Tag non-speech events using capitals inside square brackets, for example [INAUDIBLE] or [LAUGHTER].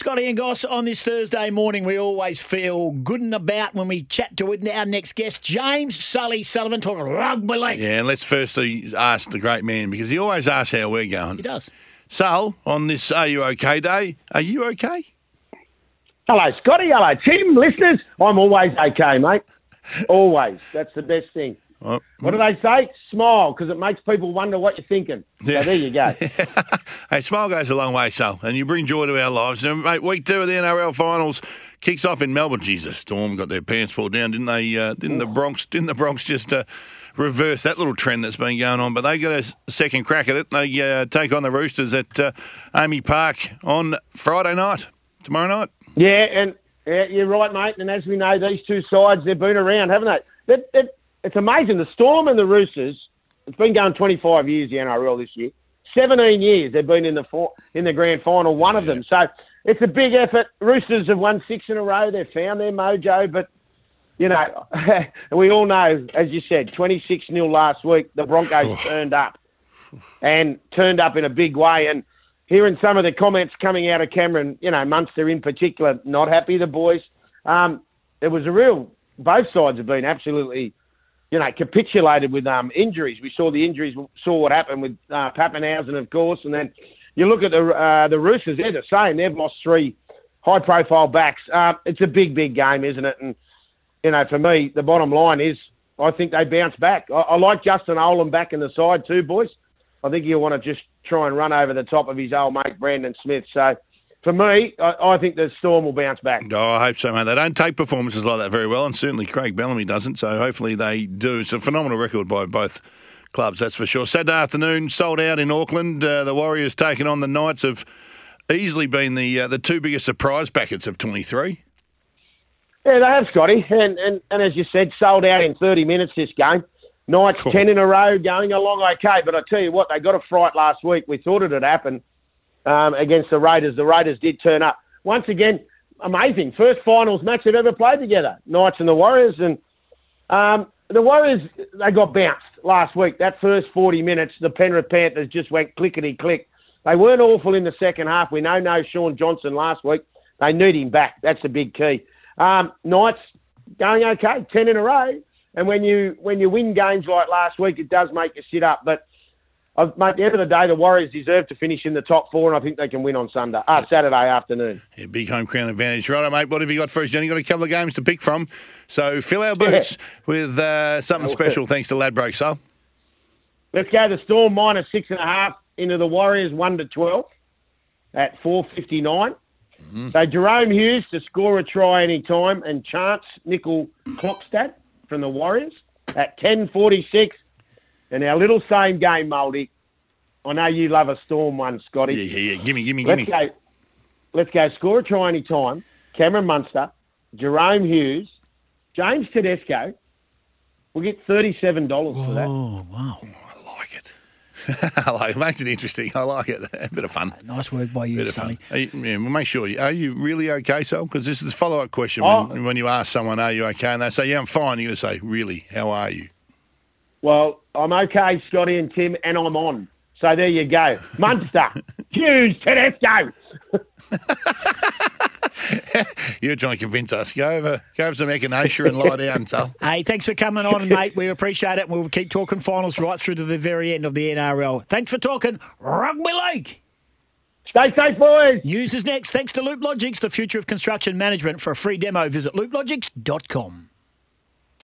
Scotty and Goss, on this Thursday morning, we always feel good and about when we chat to our next guest, James Sully Sullivan, talking rugby league. Yeah, and let's firstly uh, ask the great man because he always asks how we're going. He does. Sal, on this Are You OK Day, are you okay? Hello, Scotty. Hello, Tim. Listeners, I'm always okay, mate. Always. That's the best thing. Oh, What do they say? Smile, because it makes people wonder what you're thinking. Yeah. So there you go. [LAUGHS] hey, smile goes a long way, Sal, and you bring joy to our lives. And, mate, week two of the NRL finals kicks off in Melbourne. Jesus, Storm got their pants pulled down, didn't they? Uh, didn't the Bronx? Didn't the Bronx just uh, reverse that little trend that's been going on? But they got a second crack at it. They uh, take on the Roosters at uh, AAMI Park on Friday night, tomorrow night. Yeah, and yeah, you're right, mate. And as we know, these two sides, they've been around, haven't they? That, that, it's amazing. The Storm and the Roosters, it's been going 25 years, the NRL this year. 17 years they've been in the for, in the grand final, one of them. So it's a big effort. Roosters have won six in a row. They've found their mojo, but you know, [LAUGHS] we all know, as you said, 26 0 last week. The Broncos turned up and turned up in a big way. And hearing some of the comments coming out of Cameron, you know, Munster in particular, not happy, the boys. Um, it was a real, both sides have been absolutely, you know, capitulated with um, injuries. We saw the injuries, saw what happened with uh, Papenhuyzen, of course, and then you look at the uh, the Roosters, they're the same. They've lost three high profile backs. Uh, it's a big, big game, isn't it? And, you know, for me, the bottom line is I think they bounce back. I, I like Justin Olam back in the side too, boys. I think he'll want to just try and run over the top of his old mate Brandon Smith. So for me, I, I think the Storm will bounce back. Oh, I hope so, mate. They don't take performances like that very well, and certainly Craig Bellamy doesn't. So hopefully they do. It's a phenomenal record by both clubs, that's for sure. Saturday afternoon, sold out in Auckland. Uh, the Warriors taking on the Knights have easily been the uh, the two biggest surprise packets of 23. Yeah, they have, Scotty. And, and, and as you said, sold out in 30 minutes this game. Knights Cool. 10 in a row, going along okay. But I tell you what, they got a fright last week. We thought it had happened um, against the Raiders. The Raiders did turn up. Once again, amazing. First finals match they've ever played together, Knights and the Warriors. And um, the Warriors, they got bounced last week. That first 40 minutes, the Penrith Panthers just went clickety click. They weren't awful in the second half. We know no Shaun Johnson last week. They need him back. That's the big key. Um, Knights going okay, ten in a row. And when you when you win games like last week, it does make you sit up. But uh, mate, at the end of the day, the Warriors deserve to finish in the top four, and I think they can win on Sunday, uh, Saturday afternoon. Yeah, big home crown advantage. Right, mate, what have you got for us? Johnny? got a couple of games to pick from. So fill our boots with uh, something special thanks to Ladbroke, so. Let's go the Storm minus six and a half into the Warriors one to twelve at four fifty nine. So Jahrome Hughes to score a try any time, and Chance Nickel Clockstad from the Warriors at ten forty six. And our little same game, multi. I know you love a Storm one, Scotty. Yeah, yeah, yeah. Gimme, gimme, gimme. Let's go. Let's go. Score a try any time. Cameron Munster, Jahrome Hughes, James Tedesco. We'll get thirty-seven dollars for that. Oh, wow. I like it. [LAUGHS] I like it. Makes it interesting. I like it. A [LAUGHS] bit of fun. Uh, nice work by you, Bit of fun. Sonny. Are you, yeah, well, make sure. Are you really okay, so? Because this is the follow-up question Oh. when, when you ask someone, "Are you okay?" and they say, "Yeah, I'm fine." You got to say, "Really? How are you?" Well, I'm okay, Scotty and Tim, and I'm on. So there you go. Munster, Hughes, Tedesco. [LAUGHS] You're trying to convince us. Go over, go have some echinacea and lie down, so. [LAUGHS] Hey, thanks for coming on, [LAUGHS] mate. We appreciate it. We'll keep talking finals right through to the very end of the NRL. Thanks for talking rugby league. Stay safe, boys. News is next. Thanks to Loop Logics, the future of construction management. For a free demo, visit looplogics.com.